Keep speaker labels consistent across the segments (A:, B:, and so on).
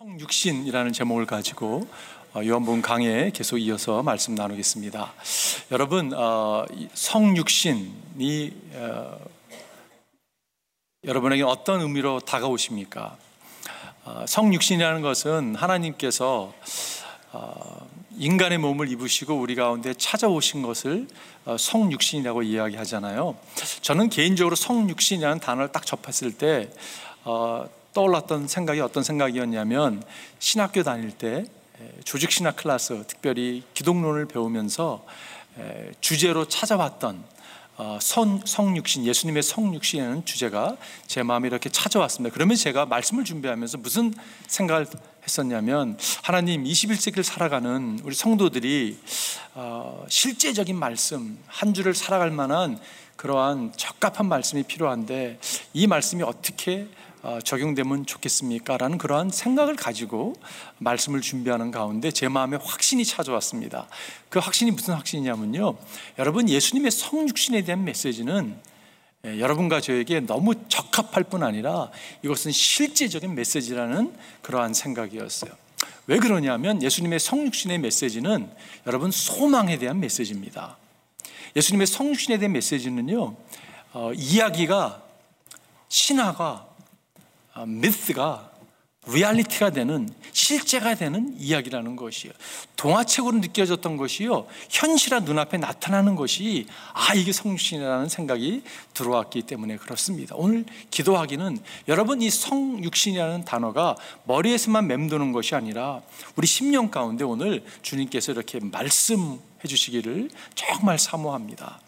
A: 성육신이라는 제목을 가지고 어, 요한복음 강해에 계속 이어서 말씀 나누겠습니다. 여러분 어, 성육신이 어, 여러분에게 어떤 의미로 다가오십니까? 성육신이라는 것은 하나님께서 인간의 몸을 입으시고 우리 가운데 찾아오신 것을 성육신이라고 이야기하잖아요. 저는 개인적으로 성육신이라는 단어를 딱 접했을 때 떠올랐던 생각이 어떤 생각이었냐면 신학교 다닐 때 조직 신학 클래스 특별히 기독론을 배우면서 주제로 찾아왔던 어, 성, 성육신 예수님의 성육신이라는 주제가 제 마음에 이렇게 찾아왔습니다. 그러면 제가 말씀을 준비하면서 무슨 생각을 했었냐면 하나님 21세기를 살아가는 우리 성도들이 어, 실제적인 말씀 한 주를 살아갈 만한 그러한 적합한 말씀이 필요한데 이 말씀이 어떻게 어, 적용되면 좋겠습니까? 라는 그러한 생각을 가지고 말씀을 준비하는 가운데 제 마음에 확신이 찾아왔습니다. 그 확신이 무슨 확신이냐면요. 여러분, 예수님의 성육신에 대한 메시지는 예, 여러분과 저에게 너무 적합할 뿐 아니라 이것은 실제적인 메시지라는 그러한 생각이었어요. 왜 그러냐면 예수님의 성육신의 메시지는 여러분 소망에 대한 메시지입니다. 예수님의 성육신에 대한 메시지는요, 어, 이야기가 신화가 아, myth가 리얼리티가 되는 실제가 되는 이야기라는 것이요. 동화책으로 느껴졌던 것이요. 현실화 눈앞에 나타나는 것이 아 이게 성육신이라는 생각이 들어왔기 때문에 그렇습니다. 오늘 기도하기는 여러분 이 성육신이라는 단어가 머리에서만 맴도는 것이 아니라 우리 심령 가운데 오늘 주님께서 이렇게 말씀해 주시기를 정말 사모합니다.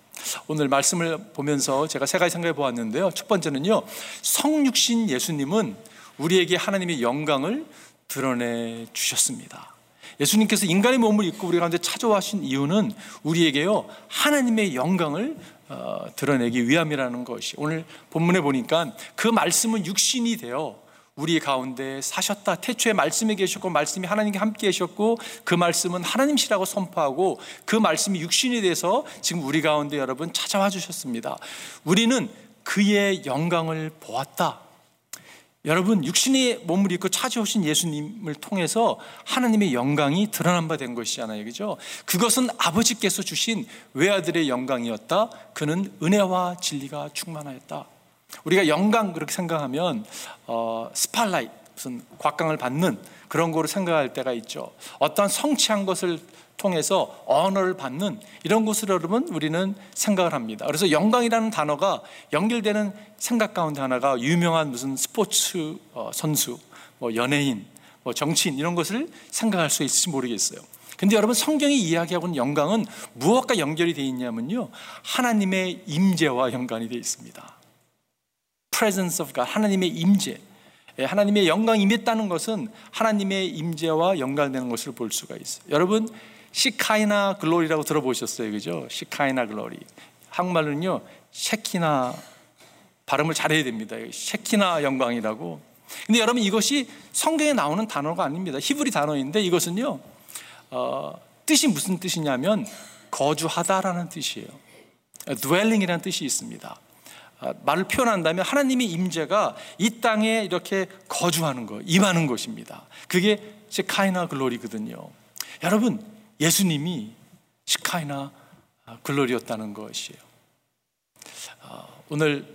A: 오늘 말씀을 보면서 제가 세 가지 생각해 보았는데요. 첫 번째는요, 성육신 예수님은 우리에게 하나님의 영광을 드러내 주셨습니다. 예수님께서 인간의 몸을 입고 우리 가운데 찾아와신 이유는 우리에게요, 하나님의 영광을 어, 드러내기 위함이라는 것이 오늘 본문에 보니까 그 말씀은 육신이 되어 우리 가운데 사셨다. 태초에 말씀이 계셨고 말씀이 하나님께 함께 계셨고 그 말씀은 하나님시라고 선포하고 그 말씀이 육신이 돼서 지금 우리 가운데 여러분 찾아와 주셨습니다. 우리는 그의 영광을 보았다. 여러분 육신의 몸을 입고 찾아오신 예수님을 통해서 하나님의 영광이 드러난 바 된 것이잖아요. 그죠? 그것은 아버지께서 주신 외아들의 영광이었다. 그는 은혜와 진리가 충만하였다. 우리가 영광 그렇게 생각하면 어, 스팔라이트 무슨 곽광을 받는 그런 거로 생각할 때가 있죠. 어떠한 성취한 것을 통해서 언어를 받는 이런 것으로 여러분 우리는 생각을 합니다. 그래서 영광이라는 단어가 연결되는 생각 가운데 하나가 유명한 무슨 스포츠 어, 선수, 뭐 연예인, 뭐 정치인 이런 것을 생각할 수 있을지 모르겠어요. 근데 여러분 성경이 이야기하고 있는 영광은 무엇과 연결이 되어 있냐면요. 하나님의 임재와 연관이 되어 있습니다. Presence of God, 하나님의 임재. 예, 하나님의 영광이 임했다는 것은 하나님의 임재와 연관되는 것을 볼 수가 있어요. 여러분 시카이나 글로리라고 들어보셨어요, 그죠? 시카이나 글로리. 한국말로는요, 셰키나 발음을 잘해야 됩니다. 셰키나 영광이라고. 근데 여러분 이것이 성경에 나오는 단어가 아닙니다. 히브리 단어인데 이것은요, 어, 뜻이 무슨 뜻이냐면 거주하다라는 뜻이에요. dwelling이라는 뜻이 있습니다. 아, 말을 표현한다면 하나님의 임재가 이 땅에 이렇게 거주하는 것, 임하는 것입니다. 그게 시카이나 글로리거든요. 여러분, 예수님이 시카이나 글로리였다는 것이에요. 아, 오늘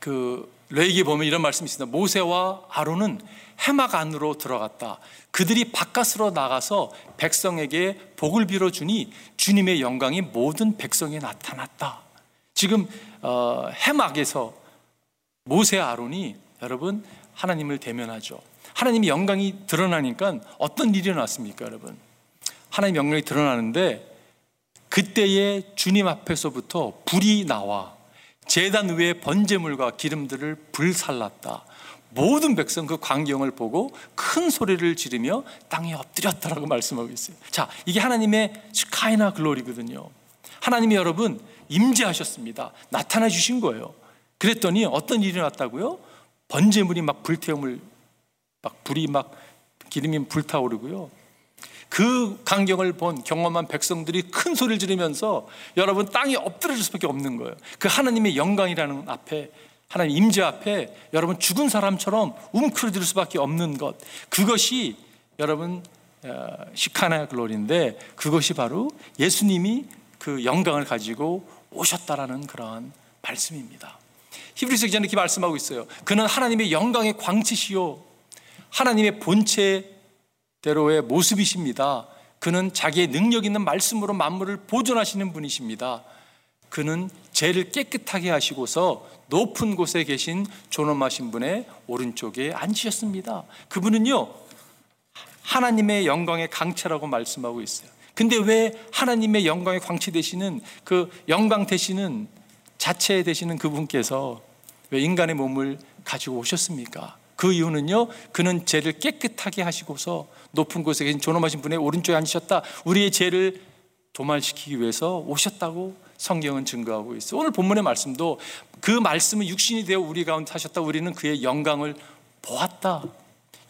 A: 그 레이기 보면 이런 말씀이 있습니다. 모세와 아론은 해막 안으로 들어갔다. 그들이 바깥으로 나가서 백성에게 복을 빌어 주니 주님의 영광이 모든 백성에 나타났다. 지금 어, 해막에서 모세 아론이 여러분 하나님을 대면하죠. 하나님의 영광이 드러나니까 어떤 일이 일어났습니까, 여러분? 하나님의 영광이 드러나는데 그때에 주님 앞에서부터 불이 나와 제단 위에 번제물과 기름들을 불살랐다. 모든 백성 그 광경을 보고 큰 소리를 지르며 땅에 엎드렸다라고 말씀하고 있어요. 자, 이게 하나님의 슈카이나 글로리거든요. 하나님이 여러분 임재하셨습니다. 나타나 주신 거예요. 그랬더니 어떤 일이 났다고요? 번제물이 막 불태움을 막 불이 막 기름이 불타오르고요. 그 광경을 본 경험한 백성들이 큰 소리를 지르면서 여러분 땅이 엎드려질 수밖에 없는 거예요. 그 하나님의 영광이라는 앞에 하나님 임재 앞에 여러분 죽은 사람처럼 웅크러질 수밖에 없는 것 그것이 여러분 어, 시카나 글로리인데 그것이 바로 예수님이 그 영광을 가지고 오셨다라는 그러한 말씀입니다. 히브리서 기자는 이렇게 말씀하고 있어요. 그는 하나님의 영광의 광채시요 하나님의 본체대로의 모습이십니다. 그는 자기의 능력 있는 말씀으로 만물을 보존하시는 분이십니다. 그는 죄를 깨끗하게 하시고서 높은 곳에 계신 존엄하신 분의 오른쪽에 앉으셨습니다. 그분은요, 하나님의 영광의 강체라고 말씀하고 있어요. 근데 왜 하나님의 영광의 광채 되시는 그 영광 되시는 자체 되시는 그분께서 왜 인간의 몸을 가지고 오셨습니까? 그 이유는요, 그는 죄를 깨끗하게 하시고서 높은 곳에 계신 존엄하신 분의 오른쪽에 앉으셨다. 우리의 죄를 도말시키기 위해서 오셨다고 성경은 증거하고 있어. 오늘 본문의 말씀도 그 말씀은 육신이 되어 우리 가운데 하셨다. 우리는 그의 영광을 보았다.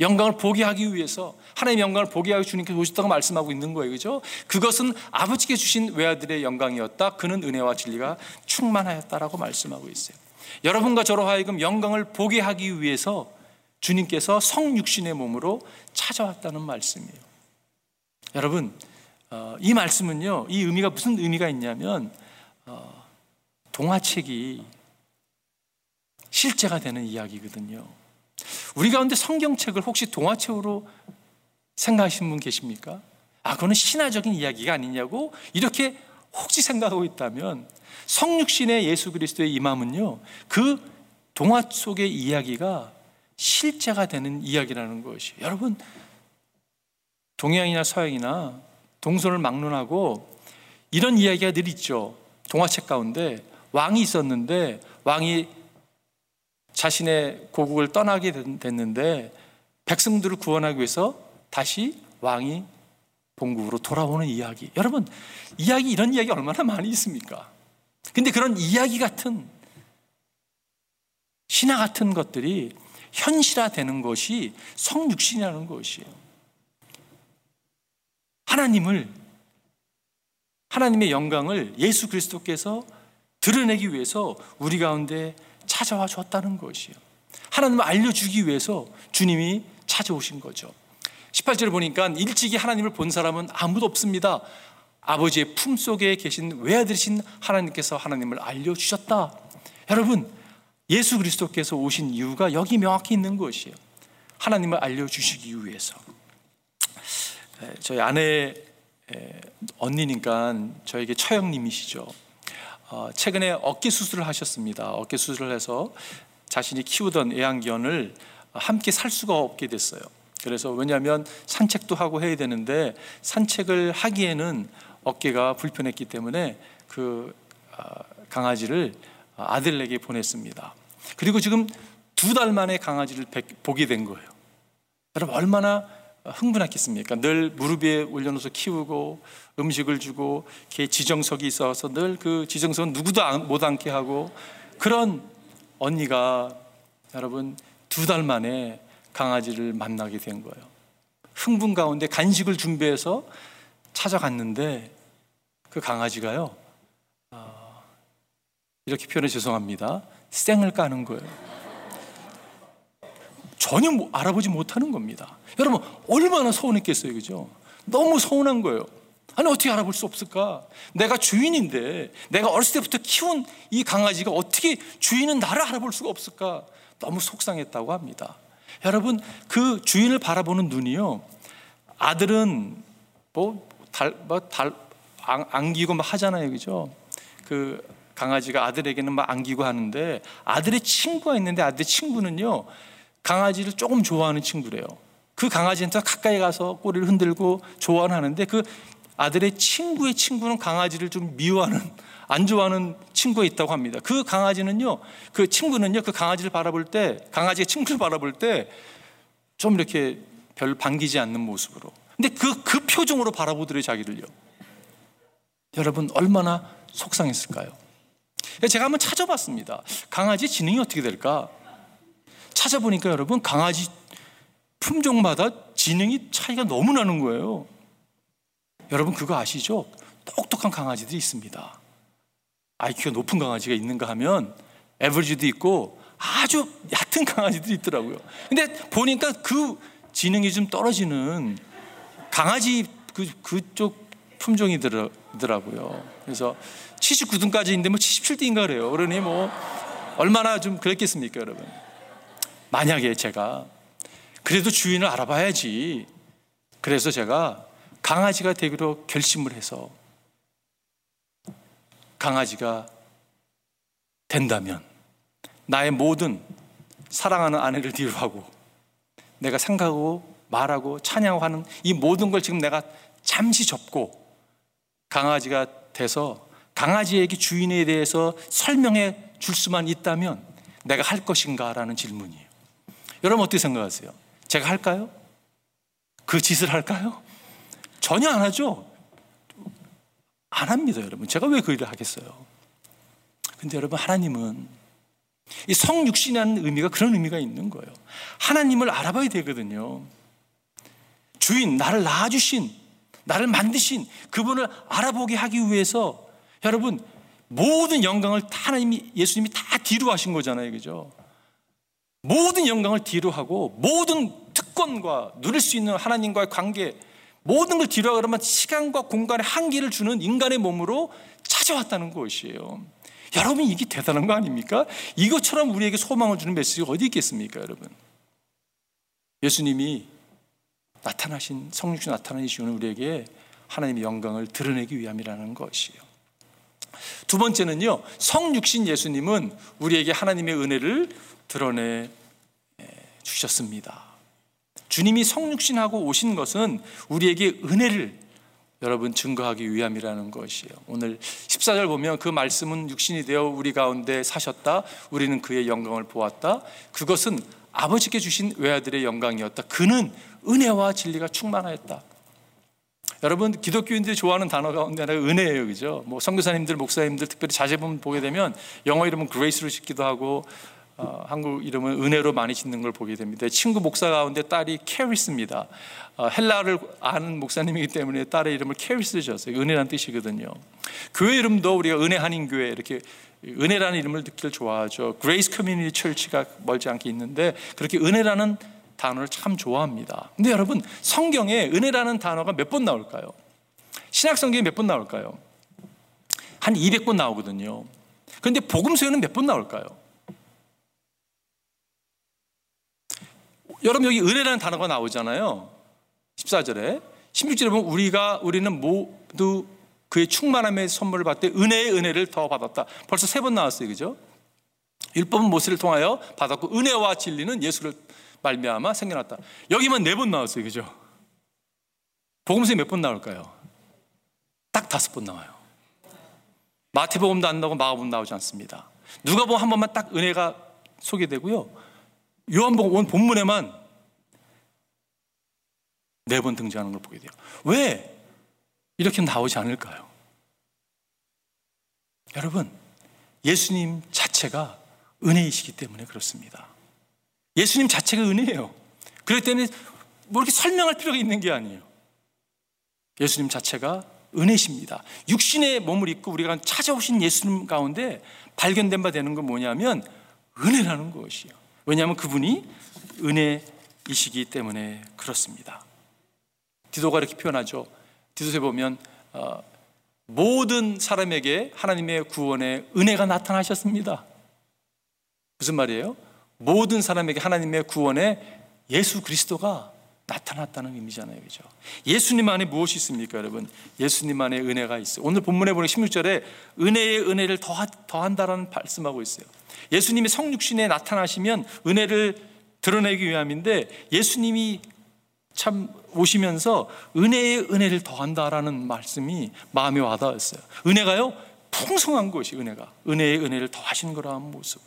A: 영광을 보게 하기 위해서 하나님의 영광을 보게 하기 주님께서 오셨다고 말씀하고 있는 거예요. 그죠? 그것은 아버지께 주신 외아들의 영광이었다. 그는 은혜와 진리가 충만하였다라고 말씀하고 있어요. 여러분과 저로 하여금 영광을 보게 하기 위해서 주님께서 성육신의 몸으로 찾아왔다는 말씀이에요. 여러분, 어, 이 말씀은요, 이 의미가 무슨 의미가 있냐면, 어, 동화책이 실제가 되는 이야기거든요. 우리 가운데 성경책을 혹시 동화책으로 생각하시는 분 계십니까? 아, 그거는 신화적인 이야기가 아니냐고 이렇게 혹시 생각하고 있다면 성육신의 예수 그리스도의 임함은요, 그 동화 속의 이야기가 실제가 되는 이야기라는 것이 여러분 동양이나 서양이나 동서를 막론하고 이런 이야기가 늘 있죠. 동화책 가운데 왕이 있었는데 왕이 자신의 고국을 떠나게 됐는데 백성들을 구원하기 위해서 다시 왕이 본국으로 돌아오는 이야기. 여러분, 이야기 이런 이야기 얼마나 많이 있습니까? 근데 그런 이야기 같은 신화 같은 것들이 현실화되는 것이 성육신이라는 것이에요. 하나님을 하나님의 영광을 예수 그리스도께서 드러내기 위해서 우리 가운데 찾아와 줬다는 것이에요. 하나님을 알려주기 위해서 주님이 찾아오신 거죠. 18절을 보니까 일찍이 하나님을 본 사람은 아무도 없습니다. 아버지의 품 속에 계신 외아들이신 하나님께서 하나님을 알려주셨다. 여러분, 예수 그리스도께서 오신 이유가 여기 명확히 있는 것이에요. 하나님을 알려주시기 위해서. 저희 아내 언니니까 저에게 처형님이시죠. 어, 최근에 어깨 수술을 하셨습니다. 어깨 수술을 해서 자신이 키우던 애완견을 함께 살 수가 없게 됐어요. 그래서 왜냐하면 산책도 하고 해야 되는데 산책을 하기에는 어깨가 불편했기 때문에 그 아, 강아지를 아들에게 보냈습니다. 그리고 지금 두 달 만에 강아지를 보게 된 거예요. 여러분 얼마나 흥분했겠습니까? 늘 무릎 위에 올려놓아서 키우고 음식을 주고 걔 지정석이 있어서 늘 그 지정석은 누구도 못 앉게 하고 그런 언니가 여러분 두 달 만에 강아지를 만나게 된 거예요. 흥분 가운데 간식을 준비해서 찾아갔는데 그 강아지가요 어, 이렇게 표현해 죄송합니다. 쌩을 까는 거예요. 전혀 알아보지 못하는 겁니다. 여러분 얼마나 서운했겠어요, 그죠? 너무 서운한 거예요. 아니 어떻게 알아볼 수 없을까? 내가 주인인데 내가 어렸을 때부터 키운 이 강아지가 어떻게 주인은 나를 알아볼 수가 없을까? 너무 속상했다고 합니다. 여러분 그 주인을 바라보는 눈이요. 아들은 뭐달뭐달 뭐 안기고 막 하잖아요, 그죠? 그 강아지가 아들에게는 막 안기고 하는데 아들의 친구가 있는데 아들의 친구는요 강아지를 조금 좋아하는 친구래요. 그 강아지한테 가까이 가서 꼬리를 흔들고 좋아하는데 그 아들의 친구의 친구는 강아지를 좀 미워하는 안 좋아하는 친구가 있다고 합니다. 그 강아지는요, 그 친구는요, 그 강아지를 바라볼 때, 강아지의 친구를 바라볼 때 좀 이렇게 별 반기지 않는 모습으로. 근데 그, 그 표정으로 바라보더래요, 자기를요. 여러분, 얼마나 속상했을까요? 제가 한번 찾아봤습니다. 강아지 지능이 어떻게 될까? 찾아보니까 여러분, 강아지 품종마다 지능이 차이가 너무 나는 거예요. 여러분 그거 아시죠? 똑똑한 강아지들이 있습니다. IQ가 높은 강아지가 있는가 하면 에버리지도 있고 아주 얕은 강아지들이 있더라고요. 근데 보니까 그 지능이 좀 떨어지는 강아지 그, 그쪽 품종이더라고요. 그래서 79등까지인데 뭐 77등인가 그래요. 그러니 뭐 얼마나 좀 그랬겠습니까, 여러분? 만약에 제가 그래도 주인을 알아봐야지. 그래서 제가 강아지가 되기로 결심을 해서 강아지가 된다면 나의 모든 사랑하는 아내를 뒤로 하고 내가 생각하고 말하고 찬양하고 하는 이 모든 걸 지금 내가 잠시 접고 강아지가 돼서 강아지에게 주인에 대해서 설명해 줄 수만 있다면 내가 할 것인가 라는 질문이에요. 여러분 어떻게 생각하세요? 제가 할까요? 그 짓을 할까요? 전혀 안 하죠. 안 합니다, 여러분. 제가 왜 그 일을 하겠어요? 근데 여러분, 하나님은 이 성육신이라는 의미가 그런 의미가 있는 거예요. 하나님을 알아봐야 되거든요. 주인, 나를 낳아주신, 나를 만드신 그분을 알아보게 하기 위해서 여러분, 모든 영광을 다 하나님이, 예수님이 다 뒤로 하신 거잖아요. 그죠? 모든 영광을 뒤로 하고 모든 특권과 누릴 수 있는 하나님과의 관계 모든 걸 뒤로 하면 시간과 공간의 한계를 주는 인간의 몸으로 찾아왔다는 것이에요. 여러분 이게 대단한 거 아닙니까? 이것처럼 우리에게 소망을 주는 메시지가 어디 있겠습니까, 여러분? 예수님이 나타나신 성육신 나타나신 우리에게 하나님의 영광을 드러내기 위함이라는 것이에요. 두 번째는요, 성육신 예수님은 우리에게 하나님의 은혜를 드러내 주셨습니다. 주님이 성육신하고 오신 것은 우리에게 은혜를 여러분 증거하기 위함이라는 것이에요. 오늘 14절 보면 그 말씀은 육신이 되어 우리 가운데 사셨다. 우리는 그의 영광을 보았다. 그것은 아버지께 주신 외아들의 영광이었다. 그는 은혜와 진리가 충만하였다. 여러분 기독교인들이 좋아하는 단어 가운데 하나가 은혜예요, 그죠? 뭐 선교사님들, 목사님들 특별히 자제분 보게 되면 영어 이름은 그레이스로 짓기도 하고 어, 한국 이름은 은혜로 많이 짓는 걸 보게 됩니다. 친구 목사 가운데 딸이 캐리스입니다. 어, 헬라를 아는 목사님이기 때문에 딸의 이름을 캐리스 졌어요. 은혜란 뜻이거든요. 교회 이름도 우리가 은혜 한인 교회 이렇게 은혜라는 이름을 듣기를 좋아하죠. Grace Community Church가 멀지 않게 있는데 그렇게 은혜라는 단어를 참 좋아합니다. 근데 여러분 성경에 은혜라는 단어가 몇 번 나올까요? 신약 성경에 몇 번 나올까요? 한 200번 나오거든요. 그런데 복음서에는 몇 번 나올까요? 여러분 여기 은혜라는 단어가 나오잖아요. 14절에 16절에 보면 우리가 우리는 모두 그의 충만함의 선물을 받되 은혜의 은혜를 더 받았다. 벌써 세 번 나왔어요. 그죠? 율법은 모세를 통하여 받았고 은혜와 진리는 예수를 말미암아 생겨났다. 여기만 네 번 나왔어요. 그죠? 복음서에 몇 번 나올까요? 딱 다섯 번 나와요. 마태복음도 안 나오고 마가복음 나오지 않습니다. 누가복음 한 번만 딱 은혜가 소개되고요. 요한복음 원 본문에만 네 번 등장하는 걸 보게 돼요. 왜 이렇게 나오지 않을까요? 여러분, 예수님 자체가 은혜이시기 때문에 그렇습니다. 예수님 자체가 은혜예요. 그렇기 때문에 뭐 이렇게 설명할 필요가 있는 게 아니에요. 예수님 자체가 은혜십니다. 육신의 몸을 입고 우리가 찾아오신 예수님 가운데 발견된 바 되는 건 뭐냐면 은혜라는 것이에요. 왜냐하면 그분이 은혜이시기 때문에 그렇습니다. 디도가 이렇게 표현하죠. 디도서에 보면 어, 모든 사람에게 하나님의 구원의 은혜가 나타나셨습니다. 무슨 말이에요? 모든 사람에게 하나님의 구원의 예수 그리스도가 나타났다는 의미잖아요. 그죠? 예수님 안에 무엇이 있습니까, 여러분? 예수님 안에 은혜가 있어요. 오늘 본문에 보는 16절에 은혜의 은혜를 더하, 더한다라는 말씀하고 있어요. 예수님이 성육신에 나타나시면 은혜를 드러내기 위함인데 예수님이 참 오시면서 은혜의 은혜를 더한다라는 말씀이 마음에 와닿았어요. 은혜가요, 풍성한 것이 은혜가. 은혜의 은혜를 더하시는 거라는 모습.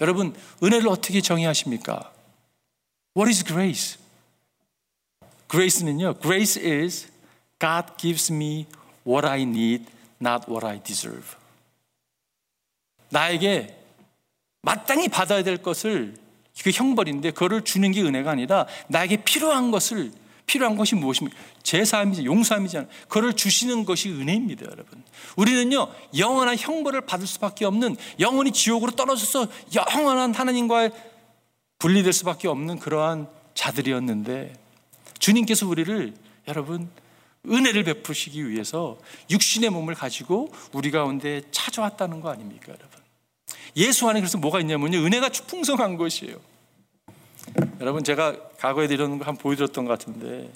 A: 여러분, 은혜를 어떻게 정의하십니까? What is grace? Grace는요, grace is God gives me what I need, not what I deserve. 나에게 마땅히 받아야 될 것을 그 형벌인데 그거를 주는 게 은혜가 아니라 나에게 필요한 것을 필요한 것이 무엇입니까? 제사함이지 용서함이잖아요. 그걸 주시는 것이 은혜입니다, 여러분. 우리는요 영원한 형벌을 받을 수밖에 없는 영원히 지옥으로 떨어져서 영원한 하나님과의 분리될 수밖에 없는 그러한 자들이었는데 주님께서 우리를 여러분 은혜를 베푸시기 위해서 육신의 몸을 가지고 우리 가운데 찾아왔다는 거 아닙니까, 여러분? 예수 안에 그래서 뭐가 있냐면요. 은혜가 풍성한 것이에요. 여러분 제가 과거에 드렸는 거 한번 보여드렸던 것 같은데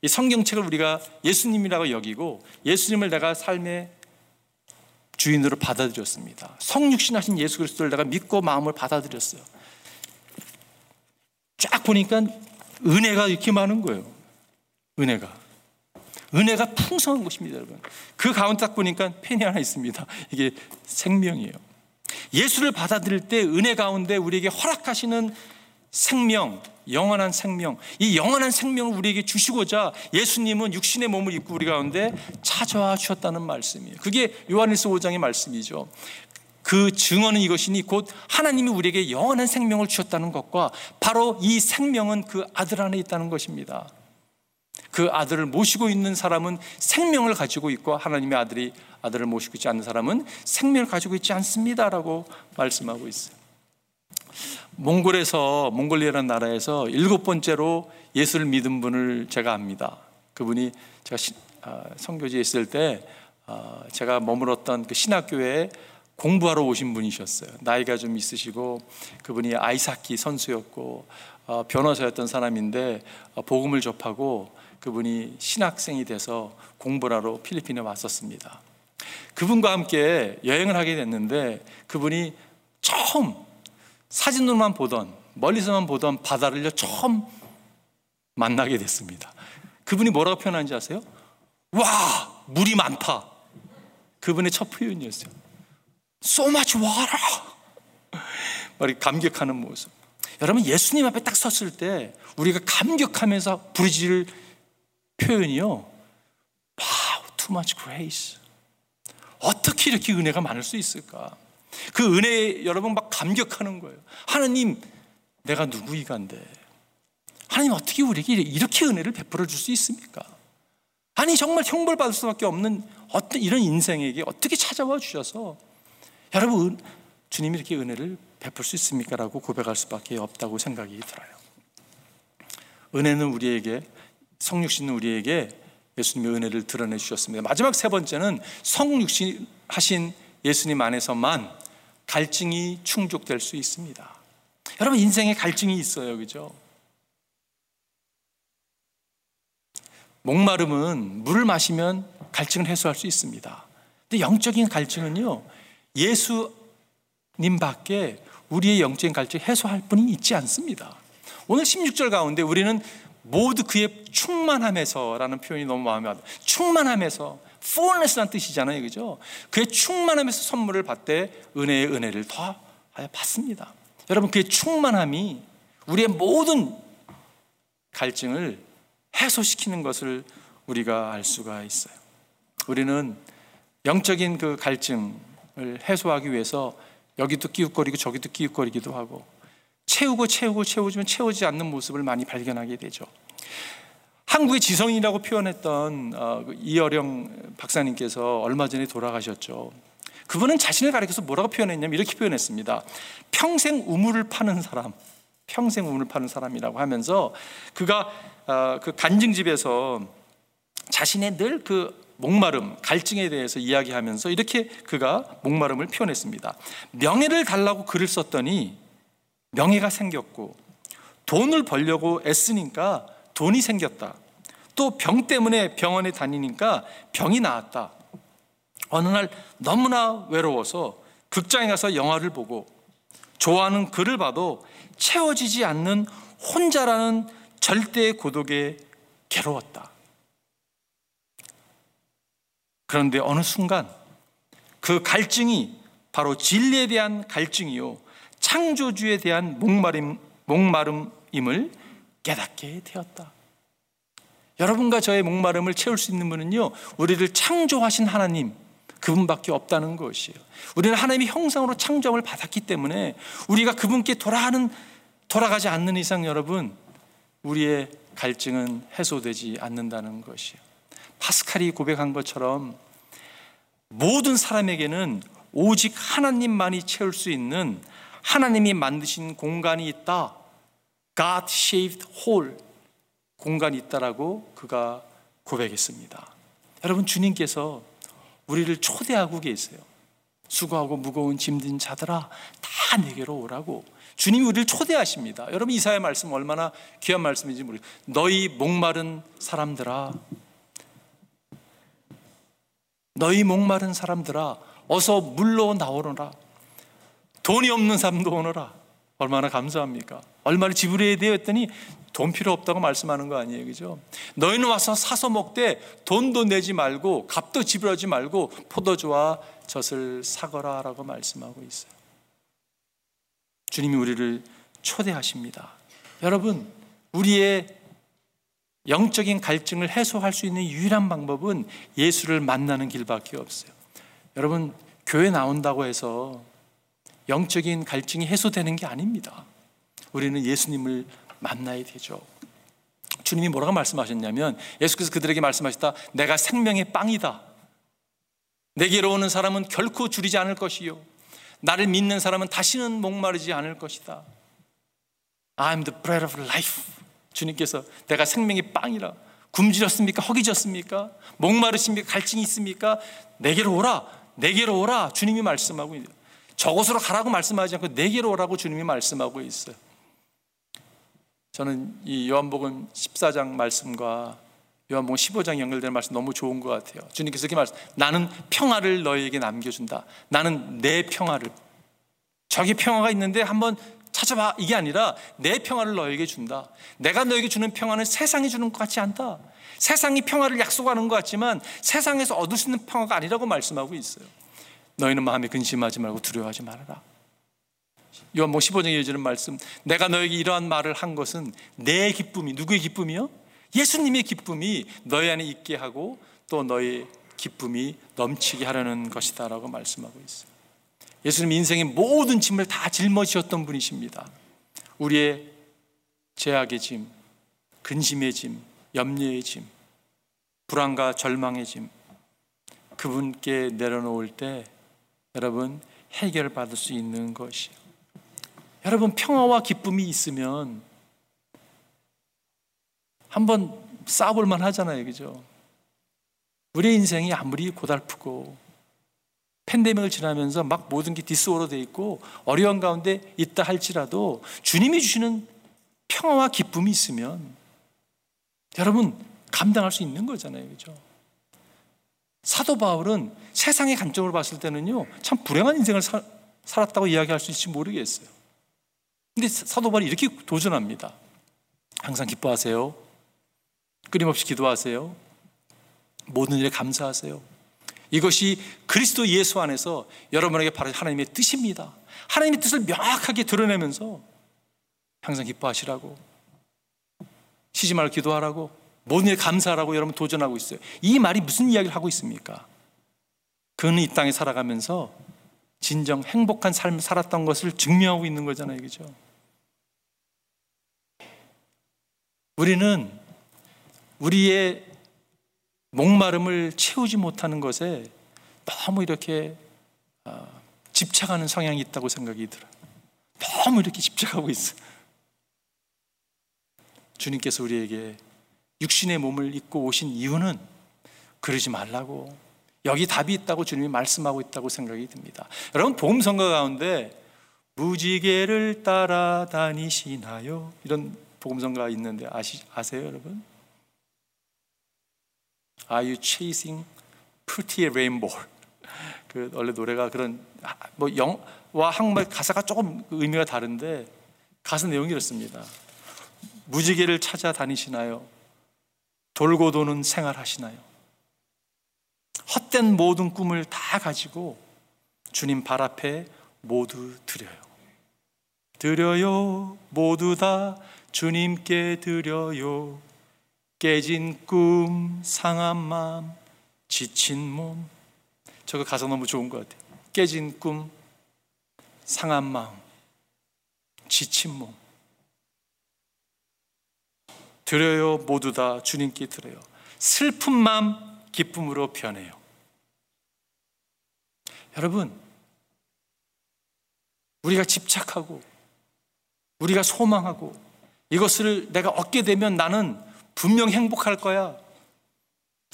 A: 이 성경책을 우리가 예수님이라고 여기고 예수님을 내가 삶의 주인으로 받아들였습니다. 성육신하신 예수 그리스도를 내가 믿고 마음을 받아들였어요. 쫙 보니까 은혜가 이렇게 많은 거예요. 은혜가. 은혜가 풍성한 것입니다, 여러분. 그 가운데 딱 보니까 펜이 하나 있습니다. 이게 생명이에요. 예수를 받아들일 때 은혜 가운데 우리에게 허락하시는 생명, 영원한 생명, 이 영원한 생명을 우리에게 주시고자 예수님은 육신의 몸을 입고 우리 가운데 찾아와 주셨다는 말씀이에요. 그게 요한일서 5장의 말씀이죠. 그 증언은 이것이니 곧 하나님이 우리에게 영원한 생명을 주셨다는 것과 바로 이 생명은 그 아들 안에 있다는 것입니다. 그 아들을 모시고 있는 사람은 생명을 가지고 있고 하나님의 아들이 아들을 모시고 있지 않는 사람은 생명을 가지고 있지 않습니다라고 말씀하고 있어요. 몽골에서 몽골리아라는 나라에서 일곱 번째로 예수를 믿은 분을 제가 압니다. 그분이 제가 시, 아, 성교지에 있을 때 아, 제가 머물었던 그 신학교에 공부하러 오신 분이셨어요. 나이가 좀 있으시고 그분이 아이사키 선수였고 어, 변호사였던 사람인데 어, 복음을 접하고 그분이 신학생이 돼서 공부를 하러 필리핀에 왔었습니다. 그분과 함께 여행을 하게 됐는데 그분이 처음 사진으로만 보던 멀리서만 보던 바다를 처음 만나게 됐습니다. 그분이 뭐라고 표현하는지 아세요? 와 물이 많다. 그분의 첫 표현이었어요. So much water. 머리 감격하는 모습. 여러분 예수님 앞에 딱 섰을 때 우리가 감격하면서 부르짖을 표현이요. wow, too much grace. 어떻게 이렇게 은혜가 많을 수 있을까? 그 은혜 여러분 막 감격하는 거예요. 하나님, 내가 누구이간데? 하나님 어떻게 우리에게 이렇게 은혜를 베풀어 줄 수 있습니까? 아니 정말 형벌 받을 수밖에 없는 어떤 이런 인생에게 어떻게 찾아와 주셔서 여러분 주님이 이렇게 은혜를 베풀 수 있습니까 라고 고백할 수밖에 없다고 생각이 들어요. 은혜는 우리에게 성육신은 우리에게 예수님의 은혜를 드러내 주셨습니다. 마지막 세 번째는 성육신 하신 예수님 안에서만 갈증이 충족될 수 있습니다. 여러분 인생에 갈증이 있어요. 그죠? 목마름은 물을 마시면 갈증을 해소할 수 있습니다. 근데 영적인 갈증은요. 예수님 밖에 우리의 영적인 갈증 해소할 분이 있지 않습니다. 오늘 16절 가운데 우리는 모두 그의 충만함에서라는 표현이 너무 마음에 와요. 충만함에서 fullness라는 뜻이잖아요. 그죠? 그의 충만함에서 선물을 받되 은혜의 은혜를 더하여 받습니다. 여러분 그의 충만함이 우리의 모든 갈증을 해소시키는 것을 우리가 알 수가 있어요. 우리는 영적인 그 갈증을 해소하기 위해서 여기도 끼웃거리고 저기도 끼웃거리기도 하고 채우고 채우고 채워주면 채우지 않는 모습을 많이 발견하게 되죠. 한국의 지성이라고 표현했던 어, 그 이어령 박사님께서 얼마 전에 돌아가셨죠. 그분은 자신을 가리켜서 뭐라고 표현했냐면 이렇게 표현했습니다. 평생 우물을 파는 사람, 평생 우물을 파는 사람이라고 하면서 그가 어, 그 간증집에서 자신의 늘 그 목마름, 갈증에 대해서 이야기하면서 이렇게 그가 목마름을 표현했습니다. 명예를 달라고 글을 썼더니 명예가 생겼고 돈을 벌려고 애쓰니까 돈이 생겼다. 또 병 때문에 병원에 다니니까 병이 나았다. 어느 날 너무나 외로워서 극장에 가서 영화를 보고 좋아하는 글을 봐도 채워지지 않는 혼자라는 절대의 고독에 괴로웠다. 그런데 어느 순간 그 갈증이 바로 진리에 대한 갈증이요. 창조주에 대한 목마름, 목마름임을 깨닫게 되었다. 여러분과 저의 목마름을 채울 수 있는 분은요, 우리를 창조하신 하나님, 그분밖에 없다는 것이에요. 우리는 하나님의 형상으로 창조을 받았기 때문에 우리가 그분께 돌아가는, 돌아가지 않는 이상 여러분, 우리의 갈증은 해소되지 않는다는 것이에요. 파스칼이 고백한 것처럼 모든 사람에게는 오직 하나님만이 채울 수 있는 하나님이 만드신 공간이 있다. God shaped hole. 공간이 있다라고 그가 고백했습니다. 여러분, 주님께서 우리를 초대하고 계세요. 수고하고 무거운 짐진 자들아, 다 내게로 오라고. 주님이 우리를 초대하십니다. 여러분, 이사의 말씀 얼마나 귀한 말씀인지 모르겠어요. 너희 목마른 사람들아, 너희 목마른 사람들아 어서 물로 나오너라 돈이 없는 사람도 오너라 얼마나 감사합니까? 얼마를 지불해야 돼요 했더니 돈 필요 없다고 말씀하는 거 아니에요 그죠? 너희는 와서 사서 먹되 돈도 내지 말고 값도 지불하지 말고 포도주와 젖을 사거라 라고 말씀하고 있어요 주님이 우리를 초대하십니다 여러분 우리의 영적인 갈증을 해소할 수 있는 유일한 방법은 예수를 만나는 길밖에 없어요. 여러분, 교회 나온다고 해서 영적인 갈증이 해소되는 게 아닙니다. 우리는 예수님을 만나야 되죠. 주님이 뭐라고 말씀하셨냐면 예수께서 그들에게 말씀하셨다. 내가 생명의 빵이다. 내게로 오는 사람은 결코 줄이지 않을 것이요. 나를 믿는 사람은 다시는 목마르지 않을 것이다. I'm the bread of life. 주님께서 내가 생명의 빵이라 굶주렸습니까? 허기졌습니까? 목마르십니까? 갈증이 있습니까? 내게로 오라. 내게로 오라. 주님이 말씀하고 있어요. 저곳으로 가라고 말씀하지 않고 내게로 오라고 주님이 말씀하고 있어요. 저는 이 요한복음 14장 말씀과 요한복음 15장 연결되는 말씀 너무 좋은 것 같아요. 주님께서 이렇게 말씀, 나는 평화를 너에게 남겨준다. 나는 내 평화를. 저기 평화가 있는데 한번 찾아봐. 이게 아니라 내 평화를 너에게 준다. 내가 너에게 주는 평화는 세상이 주는 것 같지 않다. 세상이 평화를 약속하는 것 같지만 세상에서 얻을 수 있는 평화가 아니라고 말씀하고 있어요. 너희는 마음에 근심하지 말고 두려워하지 말아라. 요한복 15장에 이어지는 말씀 내가 너에게 이러한 말을 한 것은 내 기쁨이 누구의 기쁨이요? 예수님의 기쁨이 너희 안에 있게 하고 또 너의 기쁨이 넘치게 하려는 것이다라고 말씀하고 있어요. 예수님 인생의 모든 짐을 다 짊어지셨던 분이십니다. 우리의 죄악의 짐, 근심의 짐, 염려의 짐, 불안과 절망의 짐, 그분께 내려놓을 때 여러분 해결받을 수 있는 것이요. 여러분 평화와 기쁨이 있으면 한번 싸워볼만 하잖아요, 그죠? 우리 인생이 아무리 고달프고 팬데믹을 지나면서 막 모든 게 디스오로 돼 있고 어려운 가운데 있다 할지라도 주님이 주시는 평화와 기쁨이 있으면 여러분 감당할 수 있는 거잖아요. 그죠? 사도 바울은 세상의 관점으로 봤을 때는요, 참 불행한 인생을 사, 살았다고 이야기할 수 있을지 모르겠어요. 근데 사도 바울이 이렇게 도전합니다. 항상 기뻐하세요. 끊임없이 기도하세요. 모든 일에 감사하세요. 이것이 그리스도 예수 안에서 여러분에게 바로 하나님의 뜻입니다. 하나님의 뜻을 명확하게 드러내면서 항상 기뻐하시라고 쉬지 말고 기도하라고 모든 일 감사하라고 여러분 도전하고 있어요. 이 말이 무슨 이야기를 하고 있습니까? 그는 이 땅에 살아가면서 진정 행복한 삶을 살았던 것을 증명하고 있는 거잖아요. 그죠? 우리는 우리의 목마름을 채우지 못하는 것에 너무 이렇게 아, 집착하는 성향이 있다고 생각이 들어요. 너무 이렇게 집착하고 있어. 주님께서 우리에게 육신의 몸을 입고 오신 이유는 그러지 말라고 여기 답이 있다고 주님이 말씀하고 있다고 생각이 듭니다. 여러분 복음 선거 가운데 무지개를 따라다니시나요? 이런 복음 선거가 있는데 아시, 아세요, 여러분? Are you chasing pretty rainbow? 그 원래 노래가 그런 뭐 영와 한국말 가사가 조금 의미가 다른데 가사 내용이 이렇습니다. 무지개를 찾아다니시나요? 돌고 도는 생활하시나요? 헛된 모든 꿈을 다 가지고 주님 발 앞에 모두 드려요. 드려요. 모두 다 주님께 드려요. 깨진 꿈, 상한 마음, 지친 몸. 저거 가사 너무 좋은 것 같아요. 깨진 꿈, 상한 마음, 지친 몸. 드려요 모두 다 주님께 드려요. 슬픈 마음 기쁨으로 변해요. 여러분, 우리가 집착하고 우리가 소망하고 이것을 내가 얻게 되면 나는 분명 행복할 거야.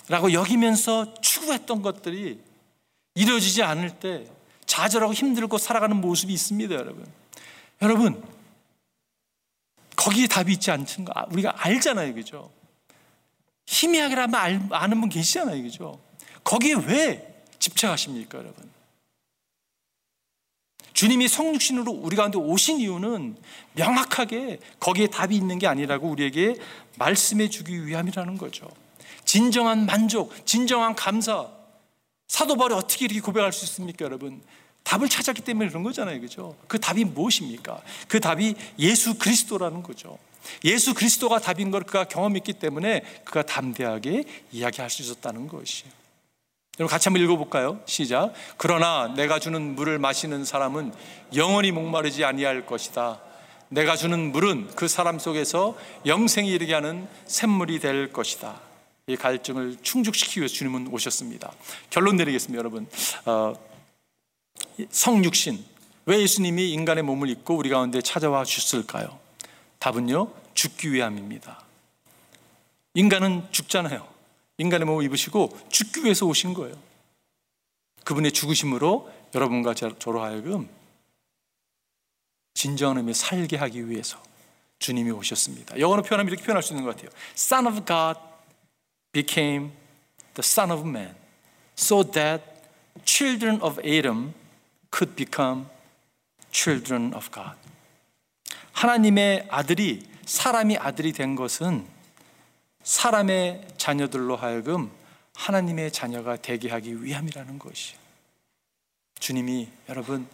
A: 라고 여기면서 추구했던 것들이 이루어지지 않을 때 좌절하고 힘들고 살아가는 모습이 있습니다, 여러분. 여러분, 거기에 답이 있지 않습니까? 우리가 알잖아요, 그죠? 희미하게라면 아는 분 계시잖아요, 그죠? 거기에 왜 집착하십니까, 여러분? 주님이 성육신으로 우리 가운데 오신 이유는 명확하게 거기에 답이 있는 게 아니라고 우리에게 말씀해 주기 위함이라는 거죠. 진정한 만족, 진정한 감사. 사도 바울이 어떻게 이렇게 고백할 수 있습니까, 여러분? 답을 찾았기 때문에 그런 거잖아요. 그죠? 그 답이 무엇입니까? 그 답이 예수 그리스도라는 거죠. 예수 그리스도가 답인 걸 그가 경험했기 때문에 그가 담대하게 이야기할 수 있었다는 것이에요. 여러분 같이 한번 읽어볼까요? 시작. 그러나 내가 주는 물을 마시는 사람은 영원히 목마르지 아니할 것이다. 내가 주는 물은 그 사람 속에서 영생이 이르게 하는 샘물이 될 것이다. 이 갈증을 충족시키기 위해서 주님은 오셨습니다. 결론 내리겠습니다, 여러분. 어, 성육신. 왜 예수님이 인간의 몸을 입고 우리 가운데 찾아와 주셨을까요? 답은요, 죽기 위함입니다. 인간은 죽잖아요. 인간의 몸을 입으시고 죽기 위해서 오신 거예요. 그분의 죽으심으로 여러분과 저로 하여금 진정한 의미 살게 하기 위해서 주님이 오셨습니다. 영어로 표현하면 이렇게 표현할 수 있는 것 같아요. Son of God became the Son of Man so that children of Adam could become children of God. 하나님의 아들이 사람이 아들이 된 것은 사람의 자녀들로 하여금 하나님의 자녀가 되게 하기 위함이라는 것이 주님이 여러분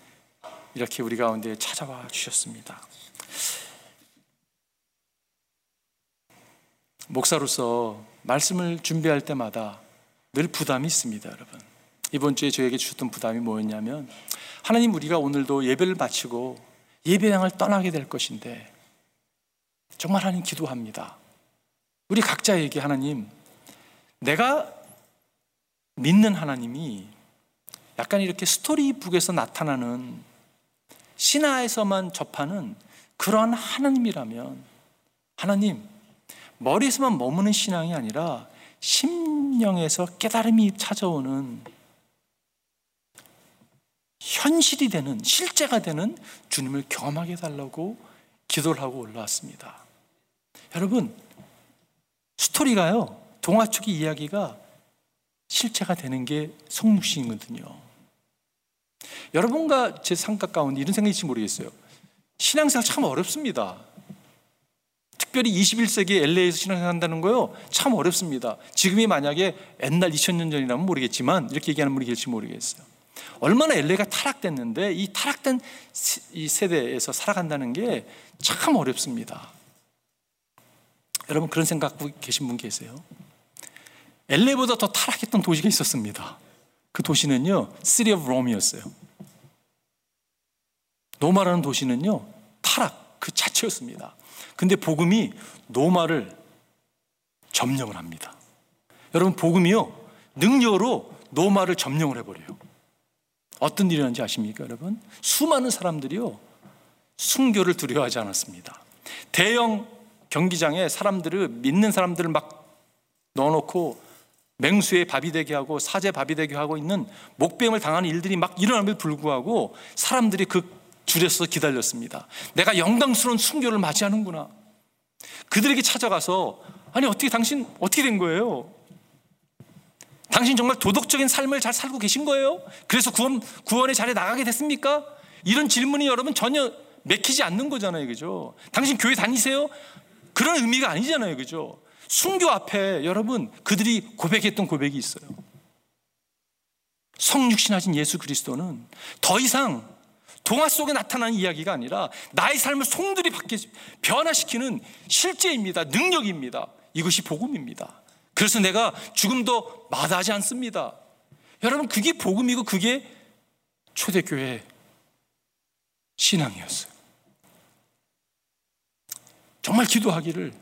A: 이렇게 우리 가운데 찾아와 주셨습니다. 목사로서 말씀을 준비할 때마다 늘 부담이 있습니다, 여러분. 이번 주에 저에게 주셨던 부담이 뭐였냐면 하나님 우리가 오늘도 예배를 마치고 예배당을 떠나게 될 것인데 정말 하나님 기도합니다. 우리 각자에게 하나님 내가 믿는 하나님이 약간 이렇게 스토리북에서 나타나는 신화에서만 접하는 그러한 하나님이라면 하나님 머리에서만 머무는 신앙이 아니라 심령에서 깨달음이 찾아오는 현실이 되는 실제가 되는 주님을 경험하게 해달라고 기도를 하고 올라왔습니다. 여러분 스토리가요 동화책의 이야기가 실체가 되는 게 성육신이거든요. 여러분과 제 생각 가운데 이런 생각일지 모르겠어요. 신앙생활 참 어렵습니다. 특별히 21세기 LA에서 신앙생활 한다는 거요. 참 어렵습니다. 지금이 만약에 옛날 2000년 전이라면 모르겠지만 이렇게 얘기하는 분이 계실지 모르겠어요. 얼마나 LA가 타락됐는데 이 타락된 이 세대에서 살아간다는 게 참 어렵습니다. 여러분 그런 생각 갖고 계신 분 계세요? LA보다 더 타락했던 도시가 있었습니다. 그 도시는요, City of Rome이었어요. 로마라는 도시는요, 타락 그 자체였습니다. 근데 복음이 로마를 점령을 합니다. 여러분, 복음이요, 능력으로 로마를 점령을 해버려요. 어떤 일이 일어난지 아십니까, 여러분? 수많은 사람들이요, 순교를 두려워하지 않았습니다. 대형 경기장에 사람들을, 믿는 사람들을 막 넣어놓고 맹수의 밥이 되게 하고 사제 밥이 되게 하고 있는 목뱀을 당하는 일들이 막 일어남에도 불구하고 사람들이 그 줄에서 기다렸습니다. 내가 영광스러운 순교를 맞이하는구나. 그들에게 찾아가서 아니 어떻게 당신 어떻게 된 거예요? 당신 정말 도덕적인 삶을 잘 살고 계신 거예요? 그래서 구원 구원의 자리에 나가게 됐습니까? 이런 질문이 여러분 전혀 맥히지 않는 거잖아요, 그죠? 당신 교회 다니세요? 그런 의미가 아니잖아요, 그죠? 순교 앞에 여러분 그들이 고백했던 고백이 있어요. 성육신하신 예수 그리스도는 더 이상 동화 속에 나타나는 이야기가 아니라 나의 삶을 송두리 바뀌 변화시키는 실제입니다. 능력입니다. 이것이 복음입니다. 그래서 내가 죽음도 마다하지 않습니다. 여러분 그게 복음이고 그게 초대교회 신앙이었어요. 정말 기도하기를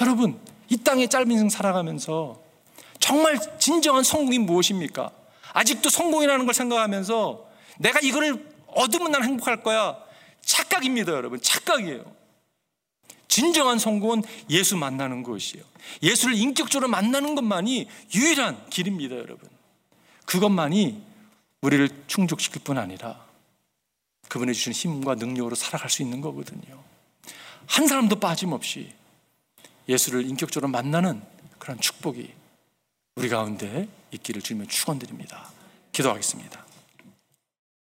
A: 여러분, 이 땅에 짧은 인생 살아가면서 정말 진정한 성공이 무엇입니까? 아직도 성공이라는 걸 생각하면서 내가 이거를 얻으면 난 행복할 거야. 착각입니다, 여러분. 착각이에요. 진정한 성공은 예수 만나는 것이에요. 예수를 인격적으로 만나는 것만이 유일한 길입니다, 여러분. 그것만이 우리를 충족시킬 뿐 아니라 그분의 주신 힘과 능력으로 살아갈 수 있는 거거든요. 한 사람도 빠짐없이 예수를 인격적으로 만나는 그런 축복이 우리 가운데 있기를 주님의 축원드립니다. 기도하겠습니다.